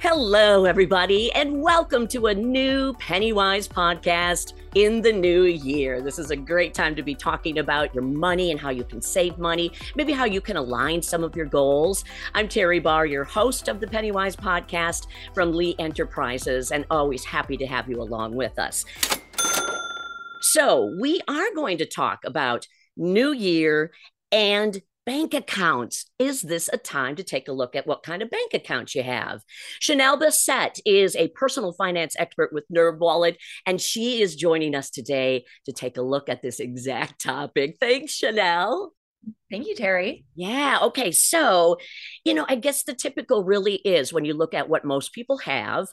Hello, everybody, and welcome to a new Pennywise podcast in the new year. This is a great time to be talking about your money and how you can save money, maybe how you can align some of your goals. I'm Terry Barr, your host of the Pennywise podcast from Lee Enterprises, and always happy to have you along with us. So, we are going to talk about New Year and bank accounts. Is this a time to take a look at what kind of bank accounts you have? Chanelle Bessette is a personal finance expert with NerdWallet, and she is joining us today to take a look at this exact topic. Thanks, Chanelle. Thank you, Terry. Yeah. Okay. So, you know, I guess the typical really is when you look at what most people have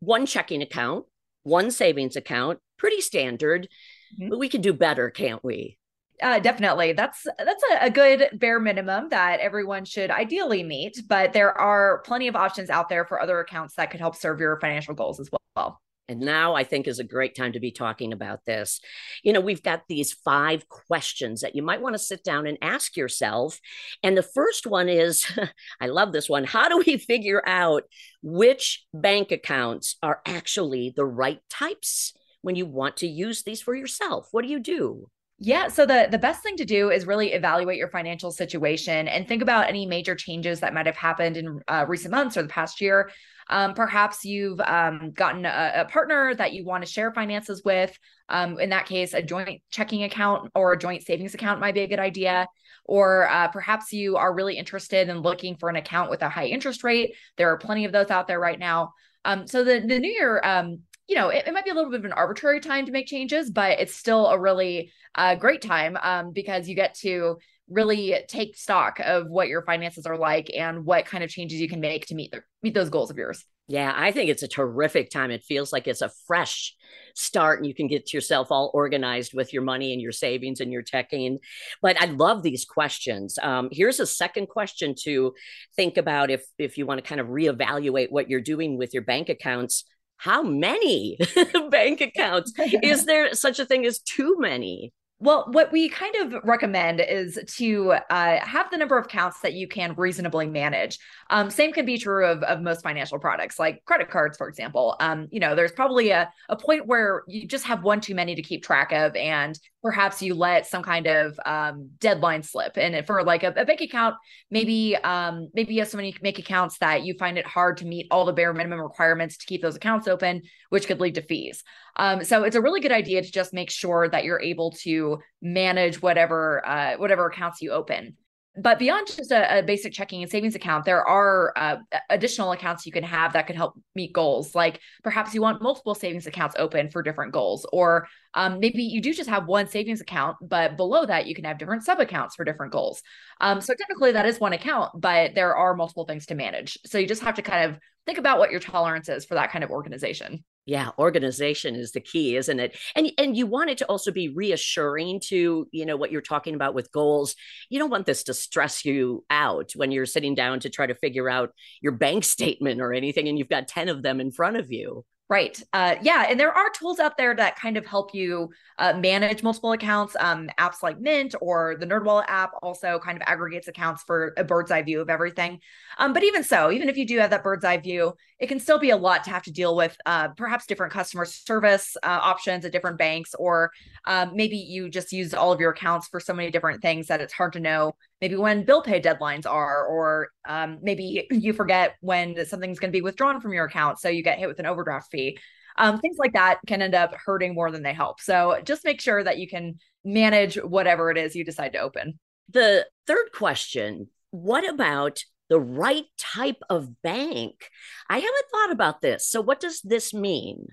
one checking account, one savings account, pretty standard, mm-hmm. but we can do better, can't we? Uh, definitely. That's that's a, a, good bare minimum that everyone should ideally meet, but there are plenty of options out there for other accounts that could help serve your financial goals as well. And now I think is a great time to be talking about this. You know, we've got these five questions that you might want to sit down and ask yourself. And the first one is I love this one. How do we figure out which bank accounts are actually the right types when you want to use these for yourself? What do you do? Yeah. So the the best thing to do is really evaluate your financial situation and think about any major changes that might have happened in uh, recent months or the past year. Um, perhaps you've um, gotten a, a, partner that you want to share finances with. Um, in that case, a joint checking account or a joint savings account might be a good idea. Or uh, perhaps you are really interested in looking for an account with a high interest rate. There are plenty of those out there right now. Um, so the the new year um, you know, it, it, might be a little bit of an arbitrary time to make changes, but it's still a really uh, great time um, because you get to really take stock of what your finances are like and what kind of changes you can make to meet the, meet those goals of yours. Yeah, I think it's a terrific time. It feels like it's a fresh start and you can get yourself all organized with your money and your savings and your checking. But I love these questions. Um, here's a second question to think about if if you want to kind of reevaluate what you're doing with your bank accounts how many bank accounts? Is there such a thing as too many? Well, what we kind of recommend is to uh, have the number of accounts that you can reasonably manage. Um, same can be true of, of most financial products, like credit cards, for example. Um, you know, there's probably a, a point where you just have one too many to keep track of, and perhaps you let some kind of um, deadline slip. And for like a, a bank account, maybe um, maybe you have so many bank accounts that you find it hard to meet all the bare minimum requirements to keep those accounts open, which could lead to fees. Um, so it's a really good idea to just make sure that you're able to manage whatever uh, whatever accounts you open but beyond just a, a, basic checking and savings account, there are uh, additional accounts you can have that could help meet goals. Like perhaps you want multiple savings accounts open for different goals, or um, maybe you do just have one savings account, but below that you can have different sub accounts for different goals. Um, so technically that is one account, but there are multiple things to manage. So you just have to kind of think about what your tolerance is for that kind of organization yeah organization is the key isn't it? And and you want it to also be reassuring to you know what you're talking about with goals. You don't want this to stress you out when you're sitting down to try to figure out your bank statement or anything and you've got 10 of them in front of you Right. Uh, yeah. And there are tools out there that kind of help you uh, manage multiple accounts. Um, apps like Mint or the NerdWallet app also kind of aggregates accounts for a bird's eye view of everything. Um, but even so, even if you do have that bird's eye view, it can still be a lot to have to deal with uh, perhaps different customer service uh, options at different banks, or um, maybe you just use all of your accounts for so many different things that it's hard to know maybe when bill pay deadlines are, or um, maybe you forget when something's going to be withdrawn from your account. So you get hit with an overdraft fee. Um, things like that can end up hurting more than they help. So just make sure that you can manage whatever it is you decide to open. The third question what about the right type of bank? I haven't thought about this. So, what does this mean?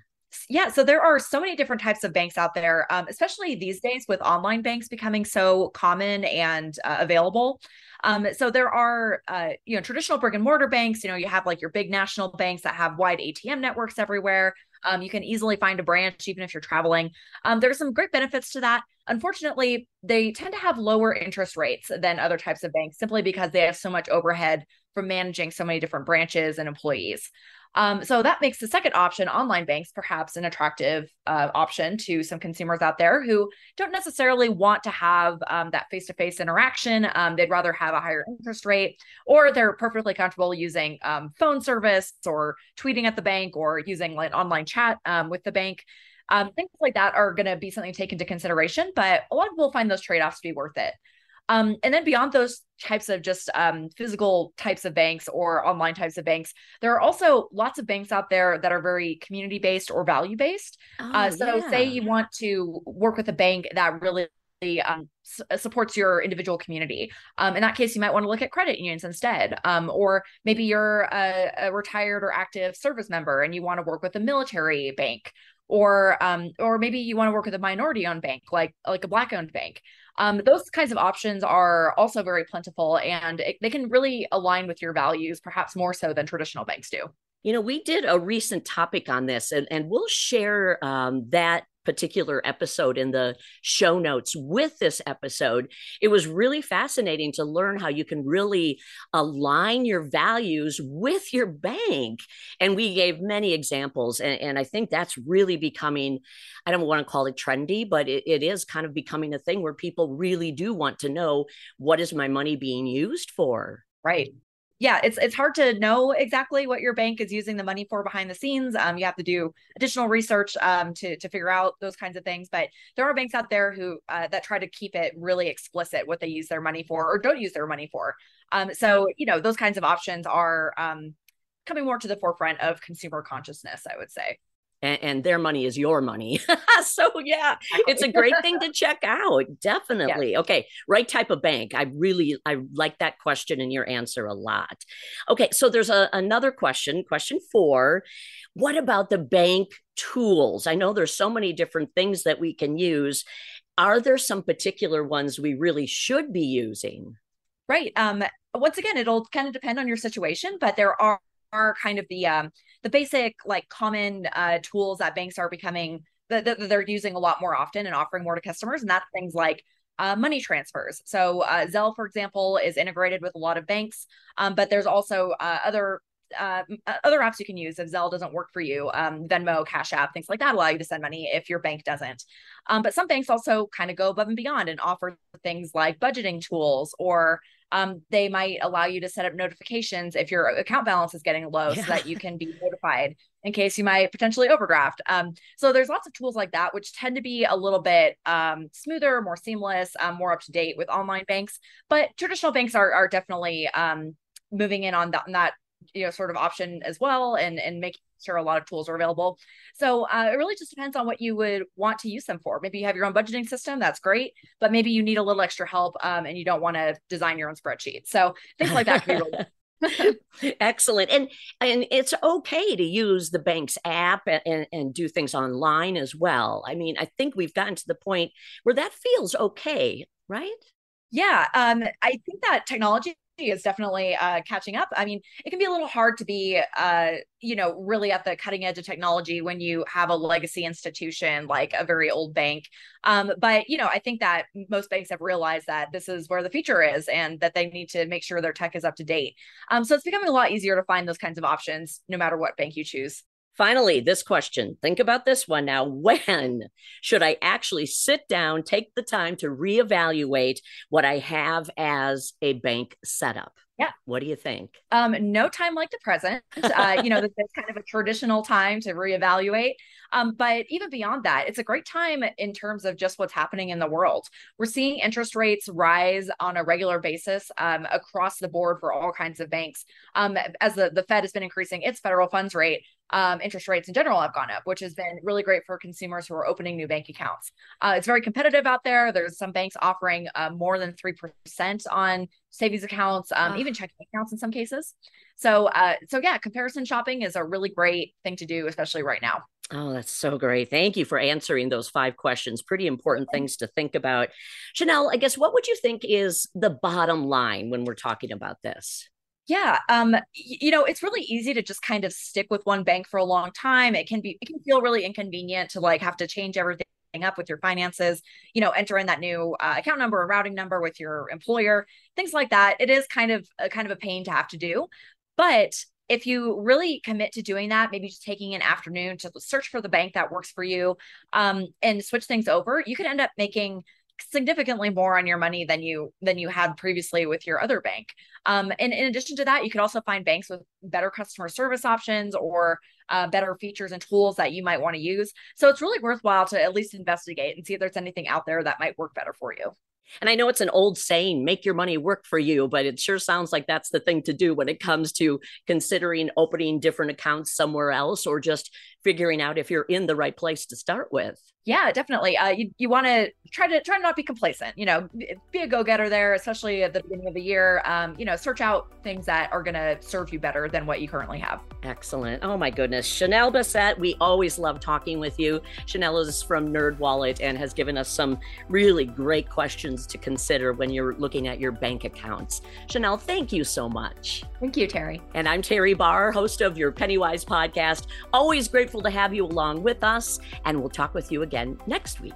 Yeah, so there are so many different types of banks out there, um, especially these days with online banks becoming so common and uh, available. Um, so there are, uh, you know, traditional brick and mortar banks. You know, you have like your big national banks that have wide ATM networks everywhere. Um, you can easily find a branch even if you're traveling. Um, there's some great benefits to that. Unfortunately, they tend to have lower interest rates than other types of banks simply because they have so much overhead from managing so many different branches and employees. Um, so that makes the second option, online banks, perhaps an attractive uh, option to some consumers out there who don't necessarily want to have um, that face to face interaction. Um, they'd rather have a higher interest rate, or they're perfectly comfortable using um, phone service or tweeting at the bank or using like online chat um, with the bank. Um, things like that are going to be something to take into consideration, but a lot of people find those trade offs to be worth it. Um, and then beyond those types of just um, physical types of banks or online types of banks, there are also lots of banks out there that are very community based or value based. Uh, oh, uh, so, yeah. say you want to work with a bank that really um, supports your individual community. Um, in that case, you might want to look at credit unions instead. Um, or maybe you're a, a, retired or active service member and you want to work with a military bank. Or, um, or maybe you want to work with a minority-owned bank, like like a black-owned bank. Um, those kinds of options are also very plentiful and it, they can really align with your values, perhaps more so than traditional banks do. You know, we did a recent topic on this, and, and we'll share um, that particular episode in the show notes with this episode. It was really fascinating to learn how you can really align your values with your bank. And we gave many examples. And, and I think that's really becoming, I don't want to call it trendy, but it, it is kind of becoming a thing where people really do want to know what is my money being used for? Right yeah, it's it's hard to know exactly what your bank is using the money for behind the scenes. Um, you have to do additional research um, to to figure out those kinds of things. But there are banks out there who uh, that try to keep it really explicit what they use their money for or don't use their money for. Um, so you know those kinds of options are um, coming more to the forefront of consumer consciousness. I would say and, and their money is your money. so yeah, it's a great thing to check out. Definitely. Yeah. Okay, right type of bank. I really I like that question and your answer a lot. Okay, so there's a, another question, question 4. What about the bank tools? I know there's so many different things that we can use. Are there some particular ones we really should be using? Right. Um once again, it'll kind of depend on your situation, but there are are kind of the um, the basic like common uh, tools that banks are becoming that, they're using a lot more often and offering more to customers, and that's things like uh, money transfers. So uh, Zelle, for example, is integrated with a lot of banks, um, but there's also uh, other uh, uh, other apps you can use if Zelle doesn't work for you. Um, Venmo, Cash App, things like that allow you to send money if your bank doesn't. Um, but some banks also kind of go above and beyond and offer things like budgeting tools or um, they might allow you to set up notifications if your account balance is getting low yeah. so that you can be notified in case you might potentially overdraft. Um, so there's lots of tools like that, which tend to be a little bit um, smoother, more seamless, um, more up to date with online banks. But traditional banks are, are definitely um, moving in on that, on that you know sort of option as well and and making sure a lot of tools are available so uh, it really just depends on what you would want to use them for maybe you have your own budgeting system that's great but maybe you need a little extra help um, and you don't want to design your own spreadsheet so things like that can be really Excellent. And and it's okay to use the bank's app and, and, and, do things online as well. I mean, I think we've gotten to the point where that feels okay, right? Yeah. Um, I think that technology is definitely uh, catching up. I mean, it can be a little hard to be, uh, you know, really at the cutting edge of technology when you have a legacy institution like a very old bank. Um, but you know, I think that most banks have realized that this is where the future is, and that they need to make sure their tech is up to date. Um, so it's becoming a lot easier to find those kinds of options, no matter what bank you choose. Finally, this question think about this one now. When should I actually sit down, take the time to reevaluate what I have as a bank setup? Yeah. What do you think? Um, no time like the present. Uh, you know, this is kind of a traditional time to reevaluate. Um, but even beyond that, it's a great time in terms of just what's happening in the world. We're seeing interest rates rise on a regular basis um, across the board for all kinds of banks. Um, as the, the Fed has been increasing its federal funds rate, um, interest rates in general have gone up, which has been really great for consumers who are opening new bank accounts. Uh, it's very competitive out there. There's some banks offering uh, more than 3% on savings accounts, um, even checking accounts in some cases. So, uh, so yeah, comparison shopping is a really great thing to do, especially right now. Oh, that's so great. Thank you for answering those five questions. Pretty important things to think about. Chanelle, I guess what would you think is the bottom line when we're talking about this? Yeah, um, you know, it's really easy to just kind of stick with one bank for a long time. It can be, it can feel really inconvenient to like have to change everything up with your finances, you know, enter in that new uh, account number or routing number with your employer, things like that. It is kind of a kind of a pain to have to do. But if you really commit to doing that, maybe just taking an afternoon to search for the bank that works for you um, and switch things over, you could end up making significantly more on your money than you than you had previously with your other bank. Um, and in addition to that, you could also find banks with better customer service options or uh, better features and tools that you might want to use. So it's really worthwhile to at least investigate and see if there's anything out there that might work better for you. And I know it's an old saying, make your money work for you, but it sure sounds like that's the thing to do when it comes to considering opening different accounts somewhere else or just figuring out if you're in the right place to start with. Yeah, definitely. Uh, you you want to try to try to not be complacent. You know, be a go getter there, especially at the beginning of the year. Um, you know, search out things that are going to serve you better than what you currently have. Excellent. Oh my goodness, Chanelle Bessette, we always love talking with you. Chanelle is from NerdWallet and has given us some really great questions to consider when you're looking at your bank accounts. Chanelle, thank you so much. Thank you, Terry. And I'm Terry Barr, host of your Pennywise podcast. Always grateful to have you along with us, and we'll talk with you again next week.